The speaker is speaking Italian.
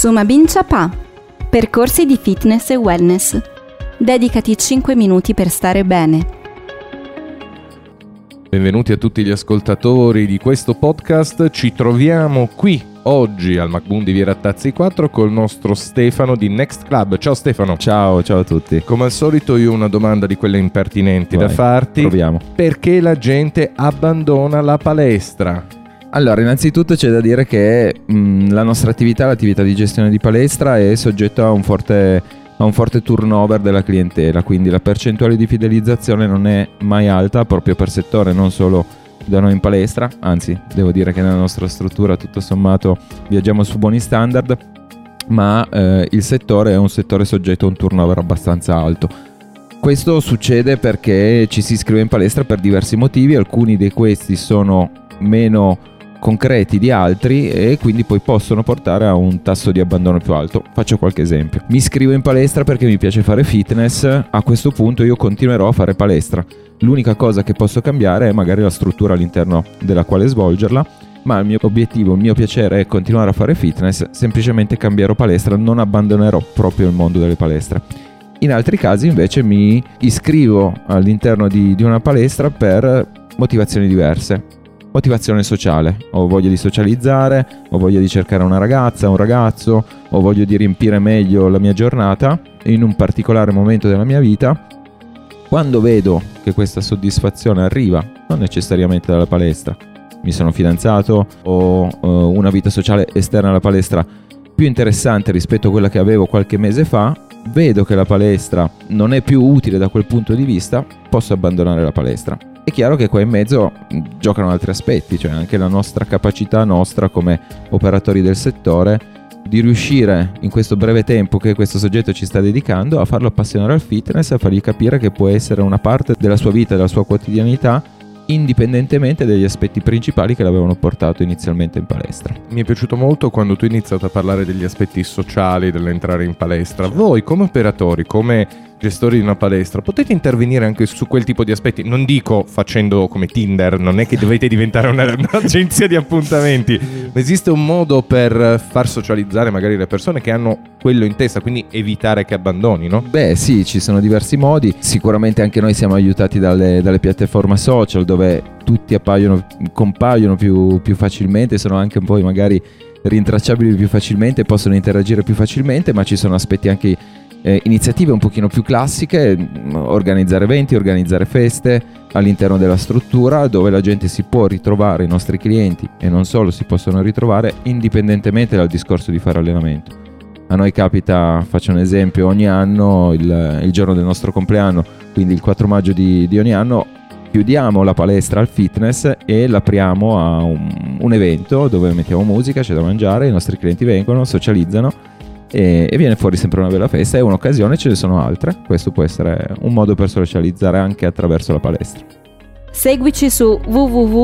Sumabin Chapa. Percorsi di fitness e wellness. Dedicati 5 minuti per stare bene. Benvenuti a tutti gli ascoltatori di questo podcast. Ci troviamo qui oggi al MacBoon di Via Rattazzi 4 col nostro Stefano di Next Club. Ciao Stefano. Ciao, ciao a tutti. Come al solito io ho una domanda di quelle impertinenti Vai, da farti. Proviamo. Perché la gente abbandona la palestra? Allora, innanzitutto c'è da dire che mh, la nostra attività, l'attività di gestione di palestra, è soggetta a un forte, a un forte turnover della clientela, quindi la percentuale di fidelizzazione non è mai alta proprio per settore, non solo da noi in palestra, anzi devo dire che nella nostra struttura tutto sommato viaggiamo su buoni standard, ma eh, il settore è un settore soggetto a un turnover abbastanza alto. Questo succede perché ci si iscrive in palestra per diversi motivi, alcuni di questi sono meno concreti di altri e quindi poi possono portare a un tasso di abbandono più alto. Faccio qualche esempio. Mi iscrivo in palestra perché mi piace fare fitness, a questo punto io continuerò a fare palestra. L'unica cosa che posso cambiare è magari la struttura all'interno della quale svolgerla, ma il mio obiettivo, il mio piacere è continuare a fare fitness, semplicemente cambierò palestra, non abbandonerò proprio il mondo delle palestre. In altri casi invece mi iscrivo all'interno di, di una palestra per motivazioni diverse motivazione sociale. Ho voglia di socializzare, ho voglia di cercare una ragazza, un ragazzo, ho voglia di riempire meglio la mia giornata in un particolare momento della mia vita. Quando vedo che questa soddisfazione arriva, non necessariamente dalla palestra, mi sono fidanzato, ho uh, una vita sociale esterna alla palestra più interessante rispetto a quella che avevo qualche mese fa, vedo che la palestra non è più utile da quel punto di vista, posso abbandonare la palestra. È chiaro che qua in mezzo giocano altri aspetti, cioè anche la nostra capacità nostra come operatori del settore di riuscire in questo breve tempo che questo soggetto ci sta dedicando a farlo appassionare al fitness e a fargli capire che può essere una parte della sua vita, della sua quotidianità indipendentemente dagli aspetti principali che l'avevano portato inizialmente in palestra. Mi è piaciuto molto quando tu hai iniziato a parlare degli aspetti sociali dell'entrare in palestra. Voi come operatori, come gestori di una palestra, potete intervenire anche su quel tipo di aspetti. Non dico facendo come Tinder, non è che dovete diventare una, un'agenzia di appuntamenti, ma esiste un modo per far socializzare magari le persone che hanno quello in testa, quindi evitare che abbandonino? Beh sì, ci sono diversi modi, sicuramente anche noi siamo aiutati dalle, dalle piattaforme social dove tutti appaiono, compaiono più, più facilmente, sono anche poi magari rintracciabili più facilmente, possono interagire più facilmente, ma ci sono aspetti anche eh, iniziative un pochino più classiche, mm, organizzare eventi, organizzare feste all'interno della struttura dove la gente si può ritrovare, i nostri clienti e non solo si possono ritrovare indipendentemente dal discorso di fare allenamento. A noi capita, faccio un esempio, ogni anno, il, il giorno del nostro compleanno, quindi il 4 maggio di, di, ogni anno, chiudiamo la palestra al fitness e l'apriamo a un, un evento dove mettiamo musica, c'è da mangiare, i nostri clienti vengono, socializzano e, e, viene fuori sempre una bella festa. È un'occasione, ce ne sono altre. Questo può essere un modo per socializzare anche attraverso la palestra. Seguici su www.mboom.it.